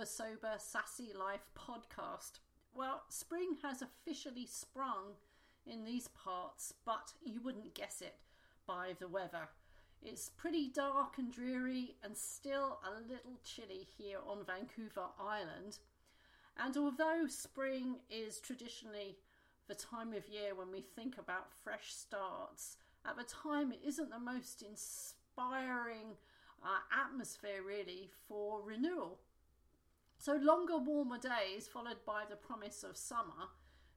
A Sober Sassy Life podcast. Well, spring has officially sprung in these parts, but you wouldn't guess it by the weather. It's pretty dark and dreary and still a little chilly here on Vancouver Island. And although spring is traditionally the time of year when we think about fresh starts, at the time it isn't the most inspiring uh, atmosphere really for renewal. So, longer, warmer days followed by the promise of summer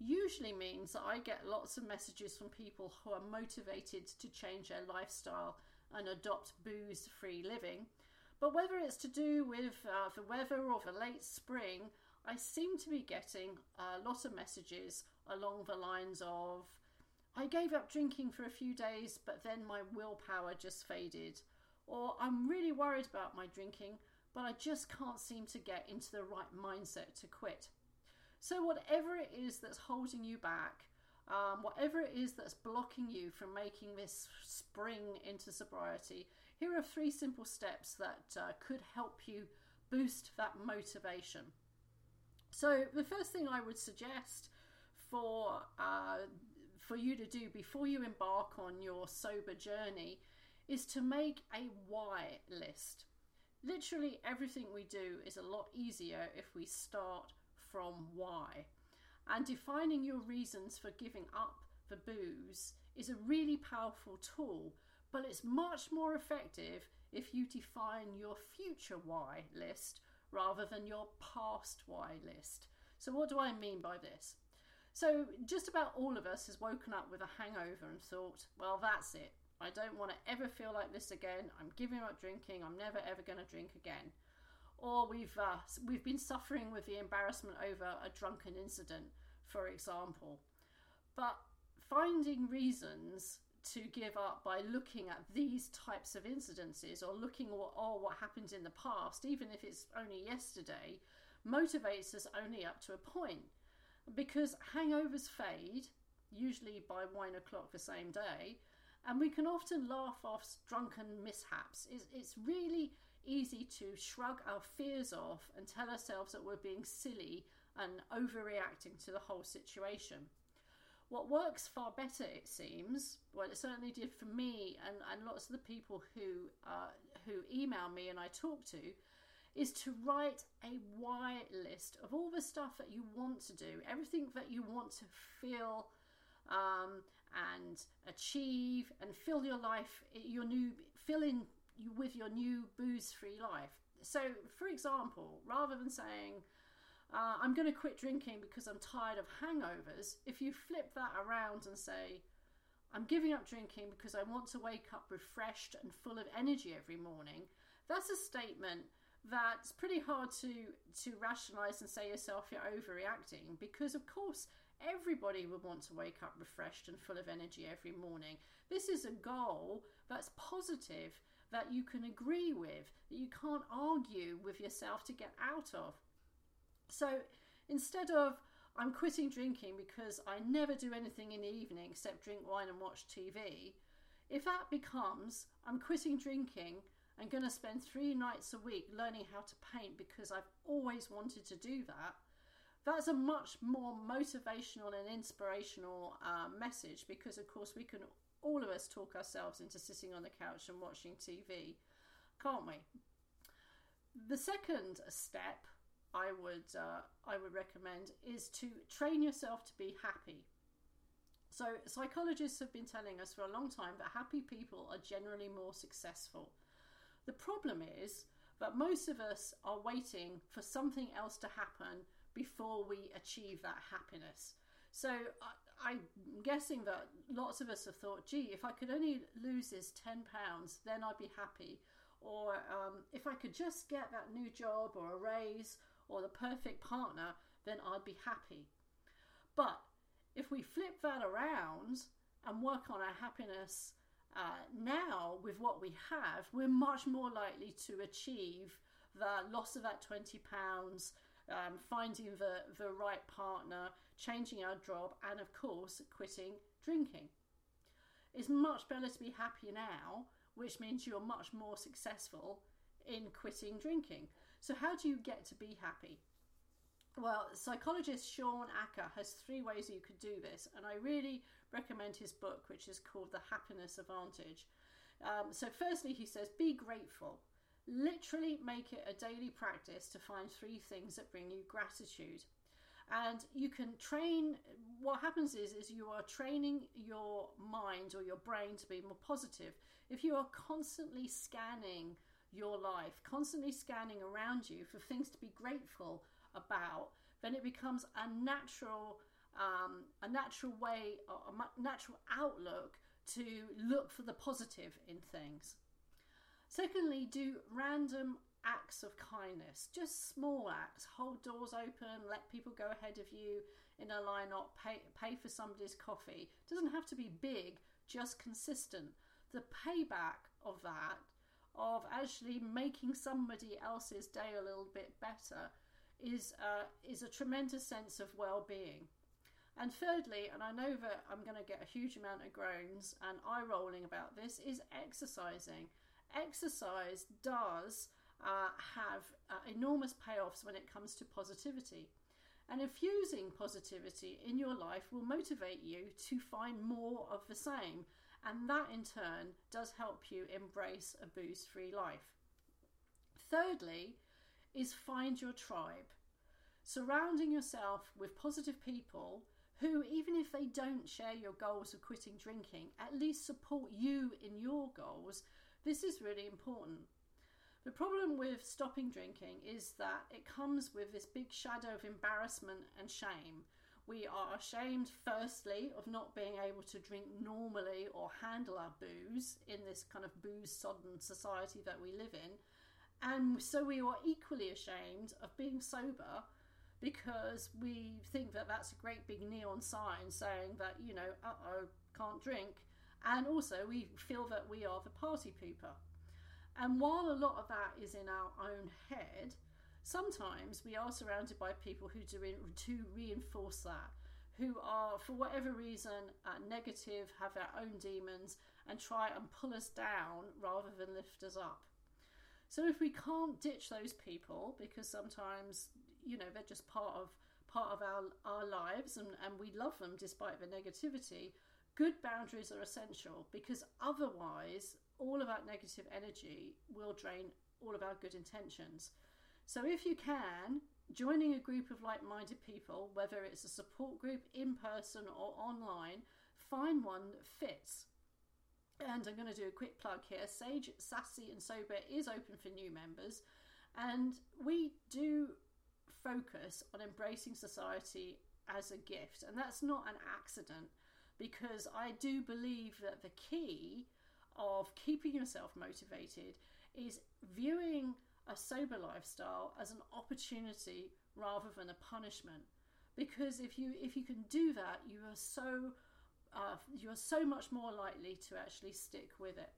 usually means that I get lots of messages from people who are motivated to change their lifestyle and adopt booze free living. But whether it's to do with uh, the weather or the late spring, I seem to be getting a lot of messages along the lines of I gave up drinking for a few days, but then my willpower just faded. Or I'm really worried about my drinking, but I just can't seem to get into the right mindset to quit. So, whatever it is that's holding you back, um, whatever it is that's blocking you from making this spring into sobriety, here are three simple steps that uh, could help you boost that motivation. So, the first thing I would suggest for uh, for you to do before you embark on your sober journey is to make a why list. Literally everything we do is a lot easier if we start from why. And defining your reasons for giving up the booze is a really powerful tool, but it's much more effective if you define your future why list rather than your past why list. So, what do I mean by this? So, just about all of us has woken up with a hangover and thought, well, that's it. I don't want to ever feel like this again. I'm giving up drinking. I'm never ever going to drink again. Or we've uh, we've been suffering with the embarrassment over a drunken incident, for example. But finding reasons to give up by looking at these types of incidences or looking at oh, what happened in the past, even if it's only yesterday, motivates us only up to a point. Because hangovers fade, usually by one o'clock the same day, and we can often laugh off drunken mishaps. It's, it's really easy to shrug our fears off and tell ourselves that we're being silly and overreacting to the whole situation. What works far better, it seems, well, it certainly did for me and, and lots of the people who uh, who email me and I talk to, is to write a why list of all the stuff that you want to do, everything that you want to feel um, and achieve, and fill your life, your new, fill in with your new booze free life. So, for example, rather than saying, uh, I'm going to quit drinking because I'm tired of hangovers, if you flip that around and say, I'm giving up drinking because I want to wake up refreshed and full of energy every morning, that's a statement that's pretty hard to, to rationalize and say yourself you're overreacting because, of course, everybody would want to wake up refreshed and full of energy every morning. This is a goal that's positive that you can agree with, that you can't argue with yourself to get out of. So instead of I'm quitting drinking because I never do anything in the evening except drink wine and watch TV, if that becomes I'm quitting drinking and going to spend three nights a week learning how to paint because I've always wanted to do that, that's a much more motivational and inspirational uh, message because, of course, we can all of us talk ourselves into sitting on the couch and watching TV, can't we? The second step I would uh, I would recommend is to train yourself to be happy. So psychologists have been telling us for a long time that happy people are generally more successful. The problem is that most of us are waiting for something else to happen before we achieve that happiness. So I'm guessing that lots of us have thought, gee, if I could only lose this £10, then I'd be happy. Or um, if I could just get that new job or a raise or the perfect partner, then I'd be happy. But if we flip that around and work on our happiness uh, now with what we have, we're much more likely to achieve the loss of that £20, um, finding the, the right partner, changing our job, and of course, quitting drinking. It's much better to be happy now, which means you're much more successful in quitting drinking. So, how do you get to be happy? Well, psychologist Shawn Achor has three ways you could do this, and I really recommend his book, which is called The Happiness Advantage. Um, so, firstly, he says, be grateful. Literally make it a daily practice to find three things that bring you gratitude. And you can train, what happens is, is you are training your mind or your brain to be more positive. If you are constantly scanning your life, constantly scanning around you for things to be grateful about, then it becomes a natural, um, a natural way, a natural outlook to look for the positive in things. Secondly, do random acts of kindness, just small acts. Hold doors open, let people go ahead of you in a line up, pay, pay for somebody's coffee. Doesn't have to be big, just consistent. The payback of that, of actually making somebody else's day a little bit better, is uh, is a tremendous sense of well-being. And thirdly, and I know that I'm going to get a huge amount of groans and eye rolling about this, is exercising. Exercise does uh, have uh, enormous payoffs when it comes to positivity. And infusing positivity in your life will motivate you to find more of the same. And that in turn does help you embrace a booze free life. Thirdly, is find your tribe. Surrounding yourself with positive people who, even if they don't share your goals of quitting drinking, at least support you in your goals. This is really important. The problem with stopping drinking is that it comes with this big shadow of embarrassment and shame. We are ashamed, firstly, of not being able to drink normally or handle our booze in this kind of booze sodden society that we live in. And so we are equally ashamed of being sober because we think that that's a great big neon sign saying that, you know, uh oh, can't drink. And also we feel that we are the party pooper. And while a lot of that is in our own head, sometimes we are surrounded by people who do to reinforce that, who are, for whatever reason, uh, negative, have their own demons, and try and pull us down rather than lift us up. So if we can't ditch those people, because sometimes you know they're just part of part of our our lives, and and we love them despite the negativity. Good boundaries are essential because otherwise, all of our negative energy will drain all of our good intentions. So if you can, joining a group of like minded people, whether it's a support group in person or online, find one that fits. And I'm going to do a quick plug here. Sage, Sassy, and Sober is open for new members, and we do focus on embracing society as a gift, and that's not an accident because I do believe that the key of keeping yourself motivated is viewing a sober lifestyle as an opportunity rather than a punishment. Because if you if you can do that you are so uh, you're so much more likely to actually stick with it.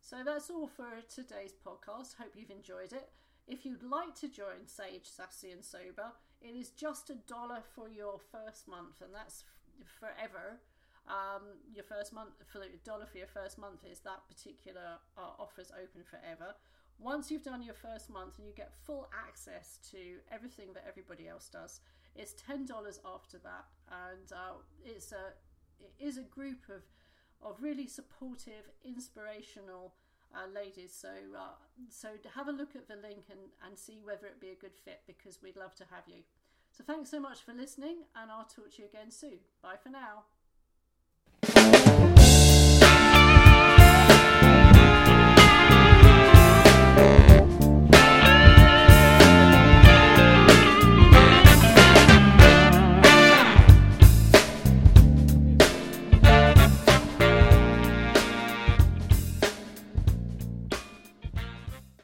So that's all for today's podcast. Hope you've enjoyed it. If you'd like to join sage sassy and sober it is just a dollar for your first month and that's forever um, your first month for the dollar for your first month is that particular uh, is open forever. Once you've done your first month and you get full access to everything that everybody else does, it's ten dollars after that, and uh, it's a it is a group of of really supportive, inspirational uh, ladies. So uh, so have a look at the link and and see whether it be a good fit because we'd love to have you. So thanks so much for listening, and I'll talk to you again soon. Bye for now.